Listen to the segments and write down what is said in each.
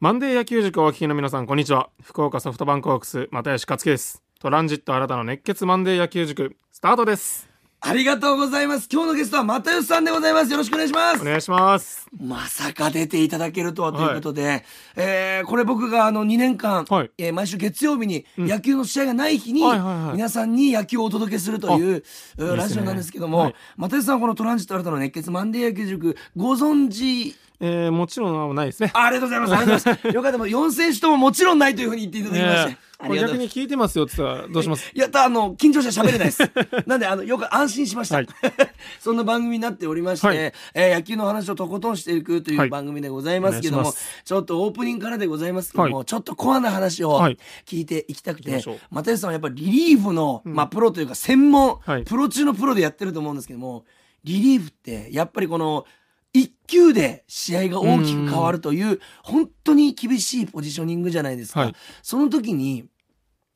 マンデー野球塾をお聞きの皆さんこんにちは。福岡ソフトバンクホークス又吉克樹です。トランジット新たな熱血マンデー野球塾スタートです。ありがとうございます。今日のゲストは又吉さんでございます。よろしくお願いします。お。願いします。まさか出ていただけるとはということで、えーこれ僕があの2年間、はい。えー毎週月曜日に野球の試合がない日に、はいはいはい。皆さんに野球をお届けするという、ラジオなんですけども、はい。又吉さんはこのトランジット新たな熱血マンデー野球塾ご存知えー、もちろんないですね。あありがとうございます。ありがとうございます。よかった。4選手とももちろんないというふうに言っていただきまして。ねこれ逆に聞いてますよって言ったらどうします？いや、たあの、緊張して喋れないです。なんで、あの、よく安心しました。はい。そんな番組になっておりまして、はい。えー野球の話をとことんしていくといはいう番組でございますけども、お願いちょっとオープニングからでございますけども、はい。ちょっとコアな話をはい。聞いていきたくて、又吉さんはやっぱりリリーフの、まあ、プロというか専門、はい。プロ中のプロでやってると思うんですけども、リリーフって、やっぱりこの、一球で試合が大きく変わるという、本当に厳しいポジショニングじゃないですか。はい。その時に、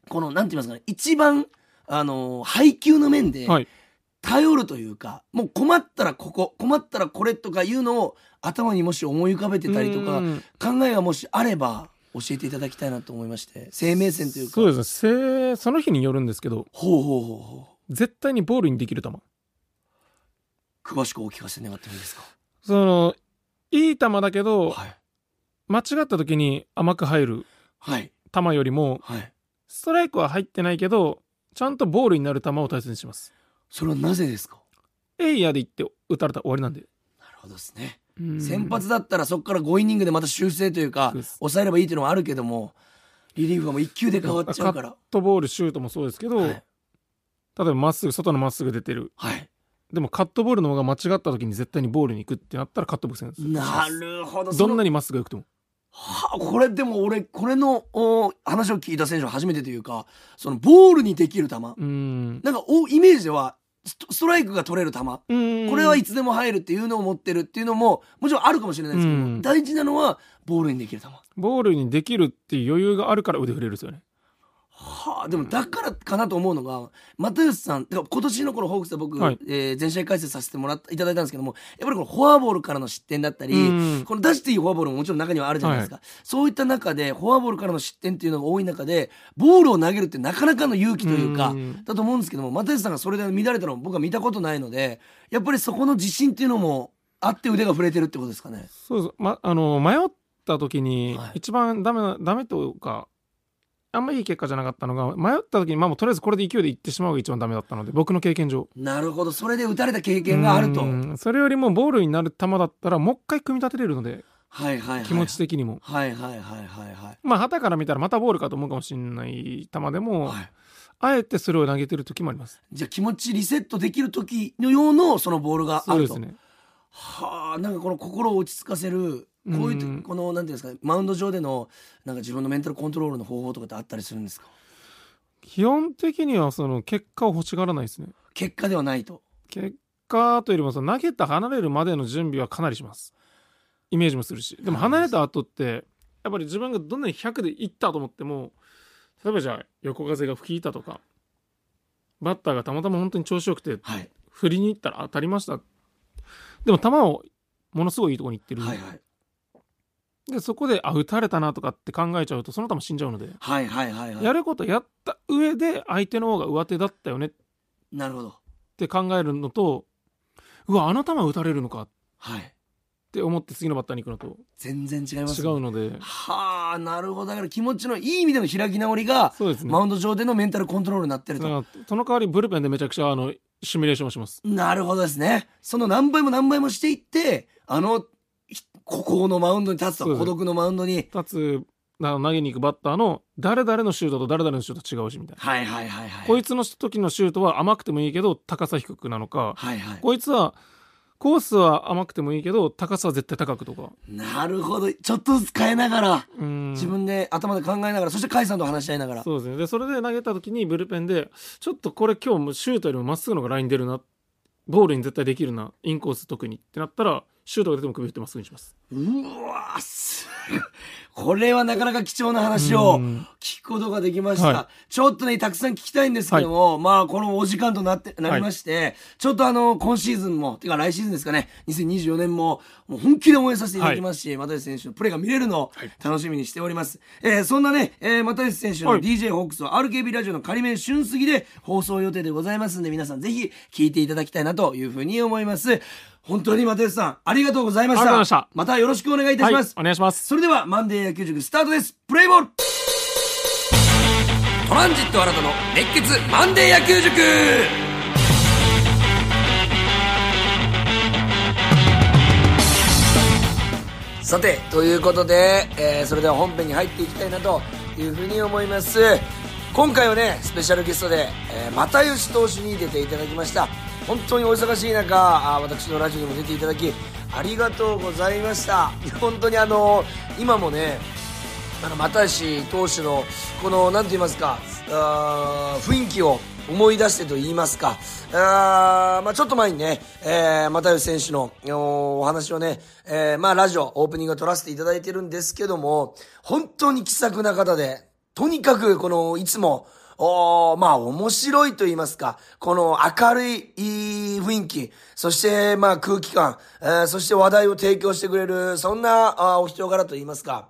この、なんて言いますかね、一番、あの、配球の面で、はい。頼るというか、もう困ったらここ、困ったらこれとかいうのを頭にもし思い浮かべてたりとかう、ん。考えがもしあれば教えていただきたいなと思いまして、生命線というか。そうです。ねせその日によるんですけどほうほうほうほう。絶対にボールにできる球。詳しくお聞かせ願ってもいいですか？そのいい球だけど、はい。間違った時に甘く入るはい。球よりもはい。ストライクは入ってないけどちゃんとボールになる球を大切にしますそれはなぜですか？エイヤーで言って打たれたら終わりなんでなるほどですね。うん先発だったらそこから5イニングでまた修正というか抑えればいいというのはあるけども、リリーフがもう1球で変わっちゃうからカッ。トボールシュートもそうですけど、はい。例えばまっすぐ外のまっすぐ出てるはい。でもカットボールの方が間違った時に絶対にボールに行くってなったらカットボール戦なるほど。に。どんなにまっすぐ行くともはあ、これでも俺、これのお話を聞いた選手は初めてというか、そのボールにできる球。うんなんかおイメージではストライクが取れる球。うんこれはいつでも入るっていうのを持ってるっていうのももちろんあるかもしれないですけど大事なのはボールにできる球。ボールにできるっていう余裕があるから腕振れるんですよねはあ、でもだからかなと思うのが又吉さんてか今年のこのホークスで僕、はい。えー全試合解説させてもらったいただいたんですけどもやっぱりこのフォアボールからの失点だったり、うん。この出していいフォアボールももちろん中にはあるじゃないですか、そういった中でフォアボールからの失点っていうのが多い中でボールを投げるってなかなかの勇気というか、うん。だと思うんですけども又吉さんがそれで乱れたのを僕は見たことないのでやっぱりそこの自信っていうのもあって腕が触れてるってことですかね。そうそう、ま、あの迷った時にはい。一番ダメなダメというかあんまいい結果じゃなかったのが迷った時にまあもうとりあえずこれで勢いでいってしまうが一番ダメだったので僕の経験上なるほどそれで打たれた経験があると。それよりもボールになる球だったらもう一回組み立てれるのではいはい。気持ち的にも、はいはいはいはいはい。まあ旗から見たらまたボールかと思うかもしれない球でも、はいあえてそれを投げてる時もありますじゃあ気持ちリセットできる時の用のそのボールがあると。そうですねはあなんかこの心を落ち着かせるこういうとうん。このなんていうんですかねマウンド上でのなんか自分のメンタルコントロールの方法とかってあったりするんですか？基本的にはその結果を欲しがらないですね。結果ではないと。結果というよりもその投げた離れるまでの準備はかなりします。イメージもするし。でも離れた後ってやっぱり自分がどんなに100でいったと思っても例えばじゃあ横風が吹いたとかバッターがたまたま本当に調子よくてはい。振りに行ったら当たりました。でも球をものすごいいいところに行ってる、はいはいでそこであ打たれたなとかって考えちゃうとその球死んじゃうので、はいはいはいはい。やることやった上で相手の方が上手だったよねっなるほど。て考えるのとうわあの球打たれるのかっはい。て思って次のバッターに行くのと全然違います、違うのではあなるほどだから気持ちのいい意味での開き直りがそうですねマウンド上でのメンタルコントロールになってると。だからその代わりブルペンでめちゃくちゃあのシミュレーションをしますなるほどですね。その何倍も何倍もしていって、あの、ひここのマウンドに立つと、孤独のマウンドに。二つな投げに行くバッターの誰々のシュートと誰々のシュート違うしみたいな、はいはいはいはい。こいつの時のシュートは甘くてもいいけど高さ低くなのか、はいはい。こいつはコースは甘くてもいいけど高さは絶対高くとかなるほど。ちょっとずつ変えながら、うん自分で頭で考えながら、そして甲斐さんと話し合いながら。そうですねでそれで投げた時にブルペンでちょっとこれ今日もシュートよりもまっすぐの方がライン出るなボールに絶対できるなインコース特にってなったらシュートが出ても首振ってまっすぐにします。うわすこれはなかなか貴重な話をうん。聞くことができました。はちょっとね、たくさん聞きたいんですけども、まあ、このお時間となって、なりまして、ちょっとあの、今シーズンも、てか来シーズンですかね、2024年も、もう本気で応援させていただきますし、又吉選手のプレーが見れるのを楽しみにしております。えーそんなね、えー、又吉選手のはい。DJ ホークスは RKB ラジオの仮面旬過ぎで放送予定でございますんで、皆さんぜひ聞いていただきたいなというふうに思います。本当に又吉さん、ありがとうございました。またよろしくお願いいたします。はい、お願いします。それではマンデー野球塾スタートですプレイボールトランジット新たの熱血マンデー野球塾さてということで、えーそれでは本編に入っていきたいなというふうに思います今回はねスペシャルゲストで、えー、又吉投手に出ていただきました本当にお忙しい中あ私のラジオにも出ていただきありがとうございました。本当にあの今もねあの又吉投手のこのなんて言いますかあ雰囲気を思い出してと言いますかあ、まあ、ちょっと前にね、えー、又吉選手のおお話をね、えーまあ、ラジオオープニングを撮らせていただいてるんですけども本当に気さくな方でとにかくこのいつもおーまあ面白いと言いますか、この明るい雰囲気、そしてまあ空気感、えーそして話題を提供してくれる、そんなあお人柄と言いますか、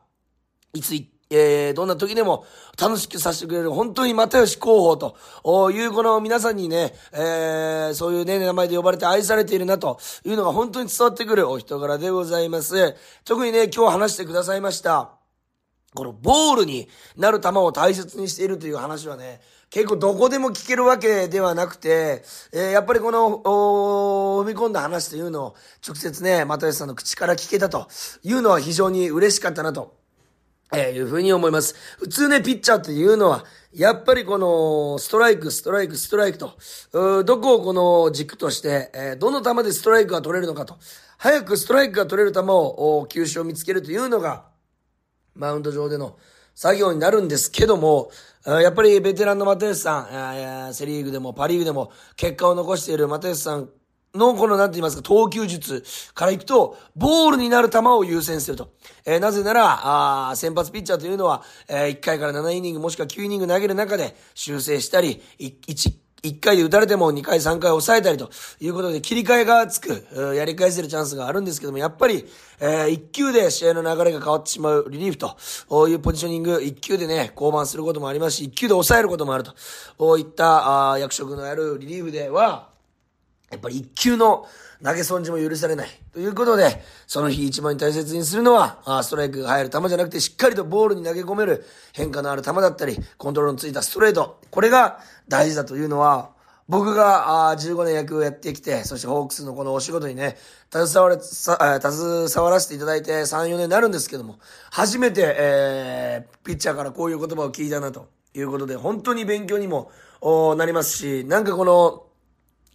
いつい、えーどんな時でも楽しくさせてくれる、本当に又吉広報というこの皆さんにね、えーそういうね、名前で呼ばれて愛されているなというのが本当に伝わってくるお人柄でございます。特にね、今日話してくださいました。このボールになる球を大切にしているという話はね、結構どこでも聞けるわけではなくて、えーやっぱりこの、お踏み込んだ話というのを直接ね、又吉さんの口から聞けたというのは非常に嬉しかったなと。えーいうふうに思います。普通ね、ピッチャーっていうのは、やっぱりこの、ストライク、ストライク、ストライクと、どこをこの軸として、えーどの球でストライクが取れるのかと、早くストライクが取れる球を、お球種を見つけるというのが、マウンド上での作業になるんですけども、やっぱりベテランの又吉さん、セリーグでもパリーグでも結果を残している又吉さんのこのなんて言いますか、投球術からいくと、ボールになる球を優先すると。えーなぜなら、あ先発ピッチャーというのは、え1回から7イニングもしくは9イニング投げる中で修正したり、1、1回で打たれても2回3回抑えたりということで切り替えがつく、やり返せるチャンスがあるんですけども、やっぱり、え1球で試合の流れが変わってしまうリリーフというポジショニング、1球でね、降板することもありますし、1球で抑えることもあるとこういったあ役職のあるリリーフでは、やっぱり一球の投げ損じも許されない。ということで、その日一番大切にするのは、あストライクが入る球じゃなくて、しっかりとボールに投げ込める変化のある球だったり、コントロールのついたストレート。これが大事だというのは、僕が15年野球をやってきて、そしてホークスのこのお仕事にね、携われ、さ携わらせていただいて3、4年になるんですけども、初めて、えー、ピッチャーからこういう言葉を聞いたなということで、本当に勉強にもなりますし、なんかこの、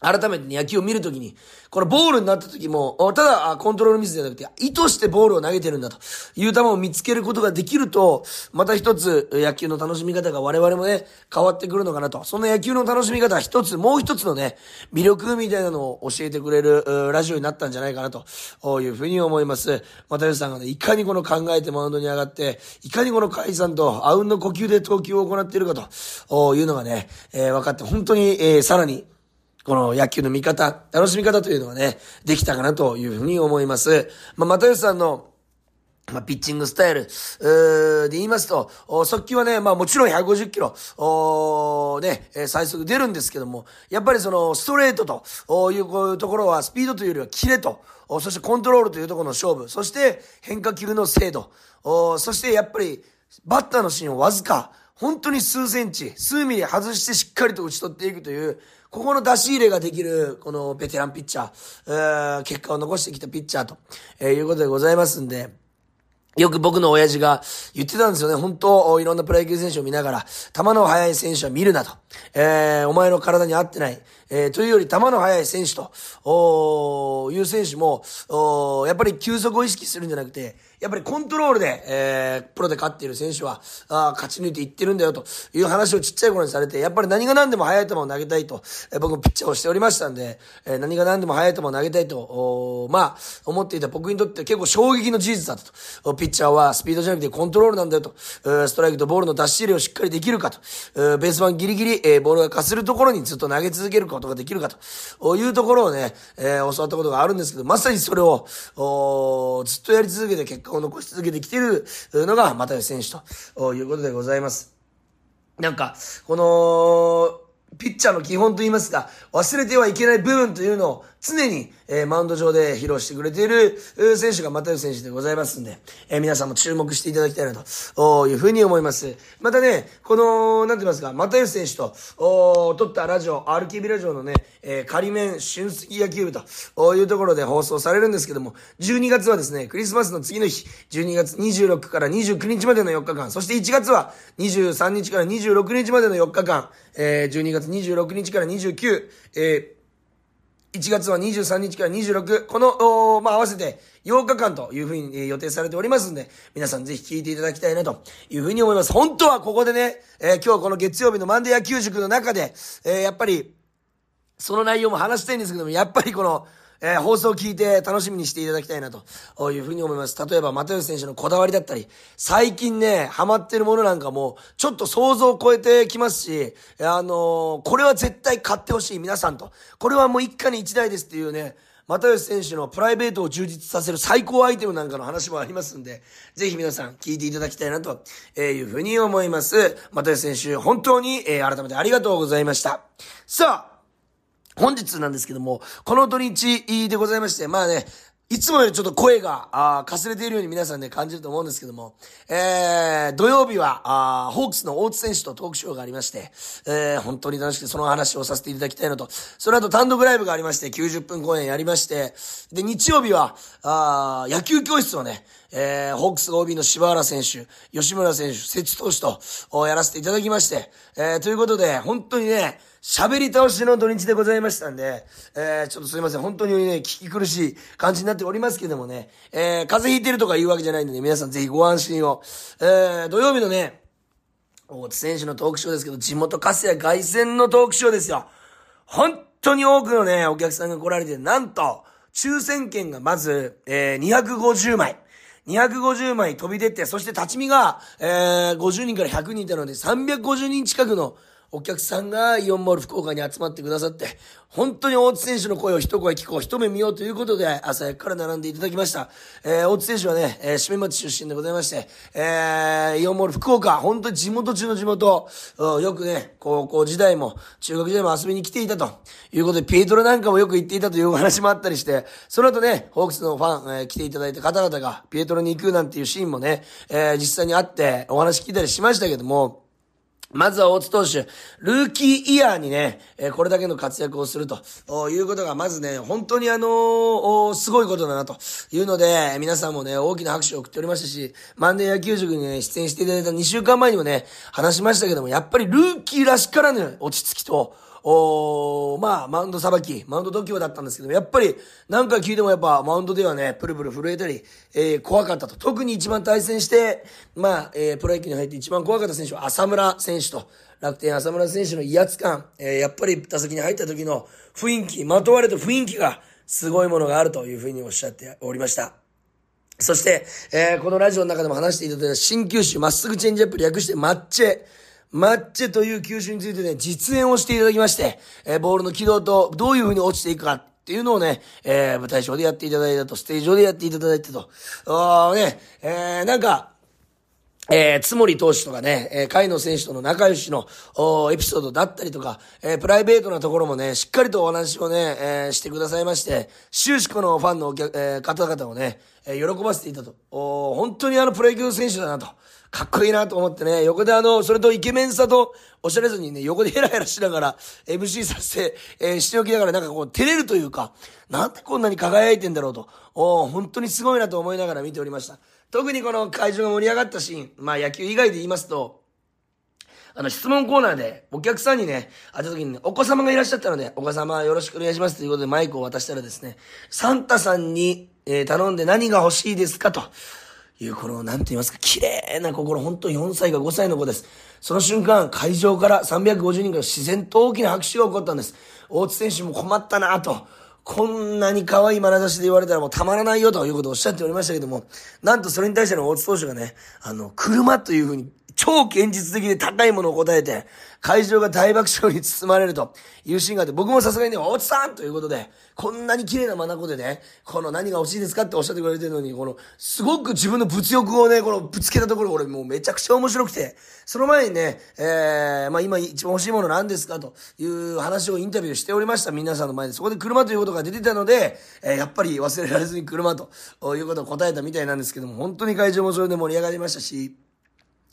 改めて野球を見るときに、このボールになった時も、ただコントロールミスじゃなくて、意図してボールを投げてるんだという球を見つけることができると、また一つ野球の楽しみ方が我々もね、変わってくるのかなと。そんな野球の楽しみ方一つ、もう一つのね、魅力みたいなのを教えてくれるラジオになったんじゃないかなというふうに思います。又吉さんがね、いかにこの考えてマウンドに上がって、いかにこの解散とあうんの呼吸で投球を行っているかというのがね、えー分かって、本当に、えーさらに、この野球の見方、楽しみ方というのがね、できたかなというふうに思います。まあ、又吉さんの、まあ、ピッチングスタイル、で言いますと、速球はね、まあもちろん150キロ、ね、最速出るんですけども、やっぱりそのストレートというところはスピードというよりはキレと、そしてコントロールというところの勝負、そして変化球の精度、そしてやっぱりバッターの芯をわずか、本当に数センチ、数ミリ外してしっかりと打ち取っていくという、ここの出し入れができる、このベテランピッチャー、えー結果を残してきたピッチャーと、えーいうことでございますんで、よく僕の親父が言ってたんですよね。本当、いろんなプロ野球選手を見ながら、球の速い選手は見るなと。えー、お前の体に合ってない。えー、というより球の速い選手と、おいう選手も、おやっぱり球速を意識するんじゃなくて、やっぱりコントロールで、えー、プロで勝っている選手は、あ勝ち抜いていってるんだよという話をちっちゃい頃にされて、やっぱり何が何でも速い球を投げたいと、えー、僕もピッチャーをしておりましたんで、えー、何が何でも速い球を投げたいと、おまあ、思っていた僕にとって結構衝撃の事実だったと。ピッチャーはスピードじゃなくてコントロールなんだよと、ストライクとボールの出し入れをしっかりできるかと、ベース板ギリギリ、えー、ボールがかするところにずっと投げ続けるかことができるかというところをね、えー、教わったことがあるんですけど、まさにそれを、ずっとやり続けて結果を残し続けてきているのが、又吉選手ということでございます。なんか、この、ピッチャーの基本といいますか、忘れてはいけない部分というのを常に、えー、マウンド上で披露してくれている選手が又吉選手でございますんで、えー、皆さんも注目していただきたいなというふうに思います。またね、この、なんて言いますか、又吉選手と、お撮ったラジオ、RKB ラジオのね、えー、仮面春杉野球部というところで放送されるんですけども、12月はですね、クリスマスの次の日、12月26から29日までの4日間、そして1月は23日から26日までの4日間、えー、12月26日から29、えー1月は23日から26、この、まあ、合わせて8日間というふうに予定されておりますんで、皆さんぜひ聞いていただきたいなというふうに思います。本当はここでね、えー、今日この月曜日のマンデー野球塾の中で、えー、やっぱり、その内容も話したいんですけども、やっぱりこの、えー、放送を聞いて楽しみにしていただきたいなというふうに思います。例えば、又吉選手のこだわりだったり、最近ね、ハマってるものなんかも、ちょっと想像を超えてきますし、あのー、これは絶対買ってほしい皆さんと、これはもう一家に一台ですっていうね、又吉選手のプライベートを充実させる最高アイテムなんかの話もありますんで、ぜひ皆さん聞いていただきたいなというふうに思います。又吉選手、本当に、えー、改めてありがとうございました。さあ、本日なんですけども、この土日でございまして、まあね、いつもよりちょっと声が、あかすれているように皆さんね、感じると思うんですけども、えー、土曜日は、あホークスの大津選手とトークショーがありまして、えー、本当に楽しくてその話をさせていただきたいのと、その後単独ライブがありまして、90分公演やりまして、で、日曜日は、あ野球教室をね、えー、ホークス OB の柴原選手、吉村選手、節投手と、やらせていただきまして、えー、ということで、本当にね、喋り倒しの土日でございましたんで、えー、ちょっとすいません。本当にね、聞き苦しい感じになっておりますけどもね、えー、風邪ひいてるとか言うわけじゃないんでね、皆さんぜひご安心を。えー、土曜日のね、大津選手のトークショーですけど、地元カスヤ凱旋のトークショーですよ。本当に多くのね、お客さんが来られて、なんと、抽選券がまず、えー、250枚。250枚飛び出て、そして立ち見が、えー、50人から100人いたので、350人近くのお客さんがイオンモール福岡に集まってくださって、本当に大津選手の声を一声聞こう、一目見ようということで、朝早くから並んでいただきました。えー、大津選手はね、えー、締め町出身でございまして、えー、イオンモール福岡、本当に地元中の地元、よくね、高校時代も、中学時代も遊びに来ていたということで、ピエトロなんかもよく行っていたというお話もあったりして、その後ね、ホークスのファン、えー、来ていただいた方々が、ピエトロに行くなんていうシーンもね、えー、実際にあって、お話聞いたりしましたけども、まずは大津投手、ルーキーイヤーにね、えこれだけの活躍をすると。いうことが、まずね、本当にあのー、すごいことだなと。いうので、皆さんもね、大きな拍手を送っておりましたし、マンデー野球塾にね、出演していただいた2週間前にもね、話しましたけども、やっぱりルーキーらしからぬ落ち着きと、おまあ、マウンドさばき、マウンド度胸だったんですけどやっぱり、何回聞いてもやっぱ、マウンドではね、プルプル震えたり、えー、怖かったと。特に一番対戦して、まあ、えー、プロ野球に入って一番怖かった選手は浅村選手と、楽天浅村選手の威圧感、えー、やっぱり打席に入った時の雰囲気、まとわれた雰囲気が、すごいものがあるというふうにおっしゃっておりました。そして、えー、このラジオの中でも話していただいた新球種、まっすぐチェンジアップ略してマッチェ。マッチェという球種についてね、実演をしていただきまして、えー、ボールの軌道とどういう風に落ちていくかっていうのをね、えー、舞台上でやっていただいたと、ステージ上でやっていただいたと。あね、えー、なんか、えー、つもり投手とかね、えー、海野選手との仲良しの、おエピソードだったりとか、えー、プライベートなところもね、しっかりとお話をね、えー、してくださいまして、終始このファンのお客、えー、方々をね、えー、喜ばせていたと。お本当にあのプロ野球選手だなと。かっこいいなと思ってね、横であの、それとイケメンさとおしゃれずにね、横でヘラヘラしながら MC させて、えー、しておきながらなんかこう、照れるというか、なんでこんなに輝いてんだろうと、お本当にすごいなと思いながら見ておりました。特にこの会場が盛り上がったシーン、まあ野球以外で言いますと、あの、質問コーナーで、お客さんにね、会った時にね、お子様がいらっしゃったので、お子様よろしくお願いしますということでマイクを渡したらですね、サンタさんに、えー、頼んで何が欲しいですか？という、この、なんて言いますか、綺麗な心、本当4歳か5歳の子です。その瞬間、会場から350人から自然と大きな拍手が起こったんです。大津選手も困ったなと。こんなに可愛い眼差しで言われたらもうたまらないよということをおっしゃっておりましたけども、なんとそれに対しての大津投手がね、あの、車というふうに超現実的で高いものを答えて、会場が大爆笑に包まれるというシーンがあって、僕もさすがにね、大津さんということで、こんなに綺麗な眼でね、この何が欲しいですかっておっしゃってくれてるのに、この、すごく自分の物欲をね、このぶつけたところ、俺もうめちゃくちゃ面白くて、その前にね、えー、まあ今一番欲しいもの何ですかという話をインタビューしておりました、皆さんの前で。そこで車ということが出てたので、えー、やっぱり忘れられずに車ということを答えたみたいなんですけども、本当に会場もそれで盛り上がりましたし、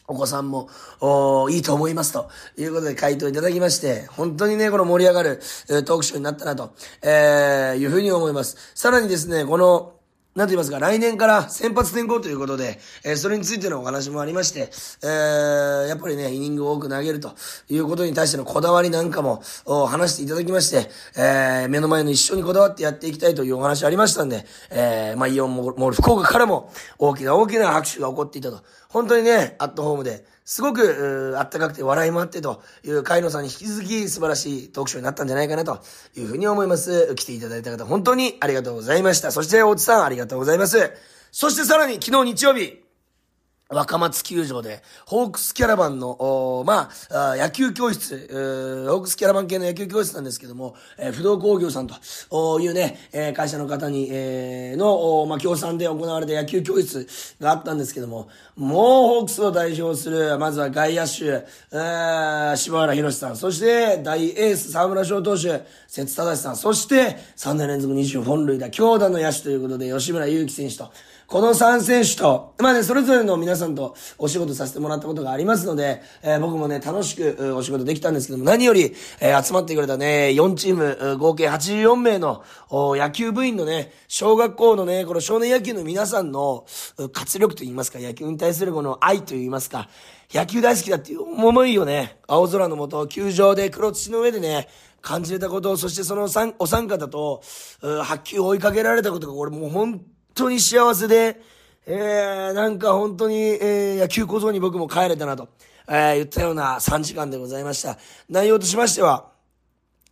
お子さんも、おいいと思いますということで回答いただきまして、本当にね、この盛り上がる、えー、トークショーになったなと、えー、いうふうに思います。さらにですね、この、なんと言いますか、来年から先発転向ということで、えー、それについてのお話もありまして、えー、やっぱりね、イニングを多く投げるということに対してのこだわりなんかも、話していただきまして、えー、目の前の一緒にこだわってやっていきたいというお話ありましたんで、えー、まあ、イオンモール福岡からも大きな大きな拍手が起こっていたと。本当にね、アットホームで、すごく、あったかくて笑いもあってという、カイノさんに引き続き素晴らしいトークショーになったんじゃないかなというふうに思います。来ていただいた方、本当にありがとうございました。そして、大津さん、ありがとうございます。そしてさらに、昨日日曜日、若松球場で、ホークスキャラバンの、まあ、野球教室、ホークスキャラバン系の野球教室なんですけども、えー、不動工業さんというね、えー、会社の方に、えー、の、まあ、協賛で行われた野球教室があったんですけども、もうホークスを代表する、まずは外野手、柴原博さん、そして大エース沢村翔投手、節正さん、そして3年連続20本塁打、強打の野手ということで吉村祐希選手と、この3選手と、まあね、それぞれの皆さんとお仕事させてもらったことがありますので、えー、僕もね、楽しくお仕事できたんですけども、何より、えー、集まってくれたね、4チーム、合計84名の野球部員のね、小学校のね、この少年野球の皆さんの活力と言いますか、野球に対するこの愛と言いますか、野球大好きだっていう思いをね、青空の下、球場で黒土の上でね、感じれたことを、そしてそのお三方と、発球を追いかけられたことが、俺もう本当に幸せで、えー、なんか本当に、えー、野球小僧に僕も帰れたなと、えー、言ったような3時間でございました。内容としましては、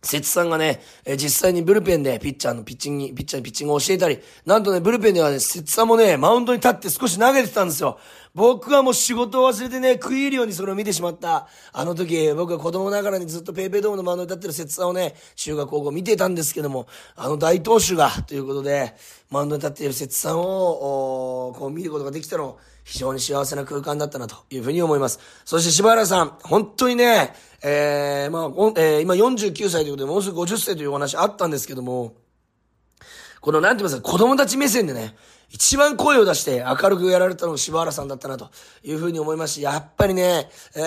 節さんがね、え実際にブルペンでピッチャーのピッチング、ピッチャーにピッチングを教えたり、なんとね、ブルペンではね、節さんもね、マウンドに立って少し投げてたんですよ。僕はもう仕事を忘れてね、食い入るようにそれを見てしまった。あの時、僕は子供ながらにずっとペイペイドームのマウンドに立ってる節さんをね、中学高校見てたんですけども、あの大投手が、ということで、マウンドに立っている節さんを、こう見ることができたの、非常に幸せな空間だったなというふうに思います。そして柴原さん、本当にね、えー、まあ、えー、今49歳ということで、もうすぐ50歳というお話あったんですけども、この、なんて言いますか、子供たち目線でね、一番声を出して明るくやられたのが柴原さんだったなというふうに思いますし、やっぱりね、え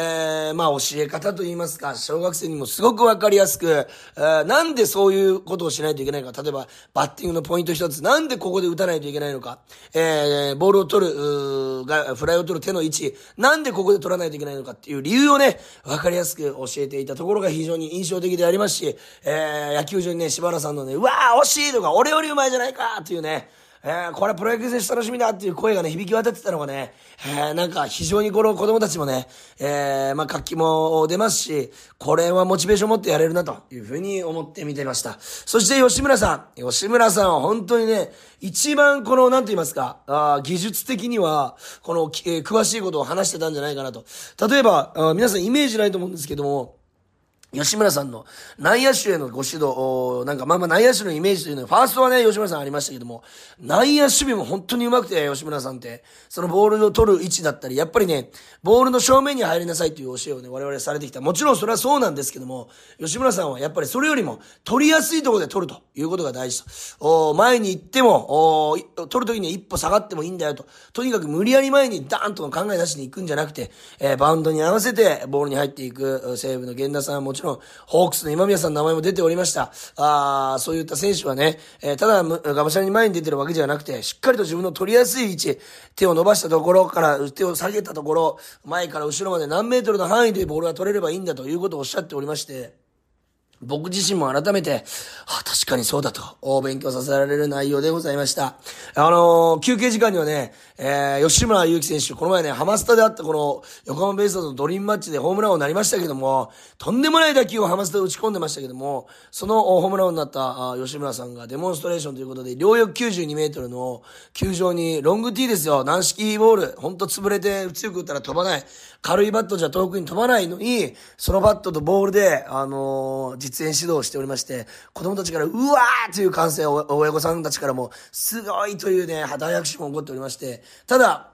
ー、まあ教え方と言いますか、小学生にもすごくわかりやすく、えー、なんでそういうことをしないといけないか、例えばバッティングのポイント一つ、なんでここで打たないといけないのか、えー、ボールを取る、が、フライを取る手の位置、なんでここで取らないといけないのか。っていう理由をね、わかりやすく教えていたところが非常に印象的でありますし、えー、野球場にね、柴原さんのね、うわー惜しいとか、俺より上手いじゃないかっていうね、えー、これプロ野球選手楽しみだっていう声がね、響き渡ってたのがね、えー、なんか非常にこの子供たちもね、えー、まあ活気も出ますし、これはモチベーション持ってやれるなというふうに思って見てました。そして吉村さん。吉村さんは本当にね、一番この、なんと言いますか、あ技術的には、この、えー、詳しいことを話してたんじゃないかなと。例えば、あ皆さんイメージないと思うんですけども、吉村さんの内野手へのご指導、なんかまあまあ内野手のイメージというのは、ファーストはね、吉村さんありましたけども、内野守備も本当に上手くて、吉村さんって、そのボールを取る位置だったり、やっぱりね、ボールの正面に入りなさいという教えをね、我々されてきた。もちろんそれはそうなんですけども、吉村さんはやっぱりそれよりも、取りやすいところで取るということが大事と。お前に行っても、お取るときには一歩下がってもいいんだよと。とにかく無理やり前にダーンと考え出しに行くんじゃなくて、えー、バウンドに合わせてボールに入っていく、西武の源田さんはもちろんちろん、ホークスの今宮さんの名前も出ておりました。ああそういった選手はね、えーただ、がむしゃらに前に出てるわけじゃなくて、しっかりと自分の取りやすい位置、手を伸ばしたところから、手を下げたところ、前から後ろまで何メートルの範囲でボールが取れればいいんだということをおっしゃっておりまして、僕自身も改めて、あ、確かにそうだと、お勉強させられる内容でございました。あのー休憩時間にはね、えー、吉村祐希選手、この前ね、ハマスタであったこの、横浜ベイスターズのドリームマッチでホームラン王になりましたけども、とんでもない打球をハマスタで打ち込んでましたけども、そのホームランになったあ吉村さんがデモンストレーションということで、両翼92メートルの球場にロングティーですよ、軟式ボール、ほんと潰れて強く打ったら飛ばない。軽いバットじゃ遠くに飛ばないのに、そのバットとボールで、あのー実演指導をしておりまして、子供たちから、うわーという歓声を、親御さんたちからも、すごいというね、肌拍手も起こっておりまして、ただ、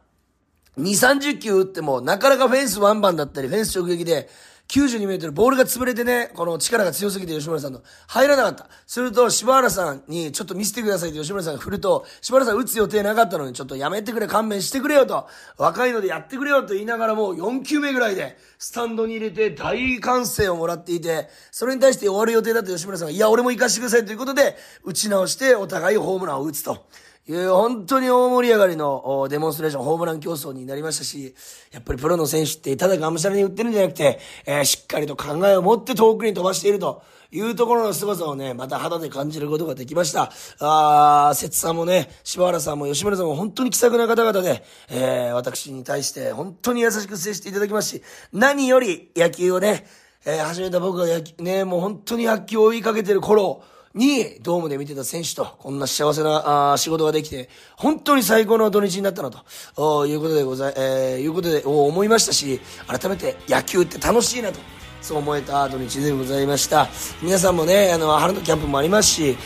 2、30球打っても、なかなかフェンスワンバンだったり、フェンス直撃で、92メートル、ボールが潰れてね、この力が強すぎて吉村さんの、入らなかった。すると、柴原さんに、ちょっと見せてくださいって吉村さんが振ると、柴原さん打つ予定なかったのに、ちょっとやめてくれ、勘弁してくれよと、若いのでやってくれよと言いながらも、4球目ぐらいで、スタンドに入れて大歓声をもらっていて、それに対して終わる予定だった吉村さんが、いや、俺も行かしてくださいということで、打ち直して、お互いホームランを打つと。いう本当に大盛り上がりのデモンストレーション、ホームラン競争になりましたし、やっぱりプロの選手ってただがむしゃらに打ってるんじゃなくて、えーしっかりと考えを持って遠くに飛ばしているというところの凄さをね、また肌で感じることができました。あー、節さんもね、柴原さんも吉村さんも本当に気さくな方々で、えー私に対して本当に優しく接していただきますし、何より野球をね、えー始めた僕が、ね、もう本当に野球を追いかけてる頃、に、ドームで見てた選手と、こんな幸せなあ仕事ができて、本当に最高の土日になったなと、いうことでござい、えーいうことで、思いましたし、改めて野球って楽しいなと、そう思えた土日でございました。皆さんもね、あの、春のキャンプもありますし、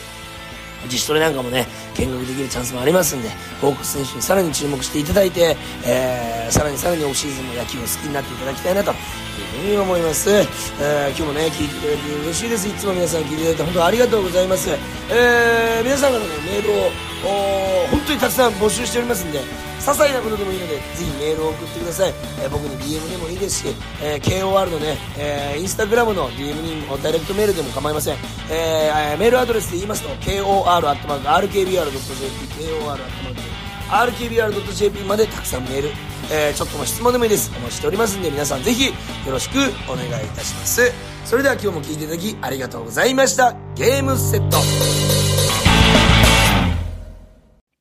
自主トレなんかもね、見学できるチャンスもありますんで、ホークス選手にさらに注目していただいて、えー、さらにさらにオフシーズンも野球を好きになっていただきたいなというふうに思います。えー、今日もね、聞いていただいて嬉しいです。いつも皆さん聞いていただいて本当にありがとうございます。えー、皆さんからのメールを、ー本当にたくさん募集しておりますんで、些細なことでもいいので、ぜひメールを送ってください。えー僕に DM でもいいですし、えー KOR のね、えーインスタグラムの DM にもダイレクトメールでも構いません。えーメールアドレスで言いますと、KOR.RKBR.jp、KOR.RKBR.jp までたくさんメール、えーちょっとの質問でもいいです。お待ちしておりますんで、皆さんぜひよろしくお願いいたします。それでは今日も聞いていただきありがとうございました。ゲームセット。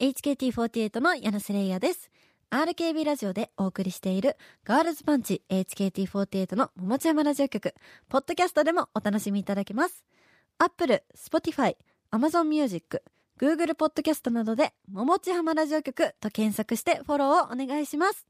HKT48 の矢野瀬レイヤです。RKB ラジオでお送りしているガールズパンチ HKT48 の桃地山ラジオ局、ポッドキャストでもお楽しみいただけます。Apple、Spotify、Amazon Music、Google ポッドキャストなどで桃地浜ラジオ局と検索してフォローをお願いします。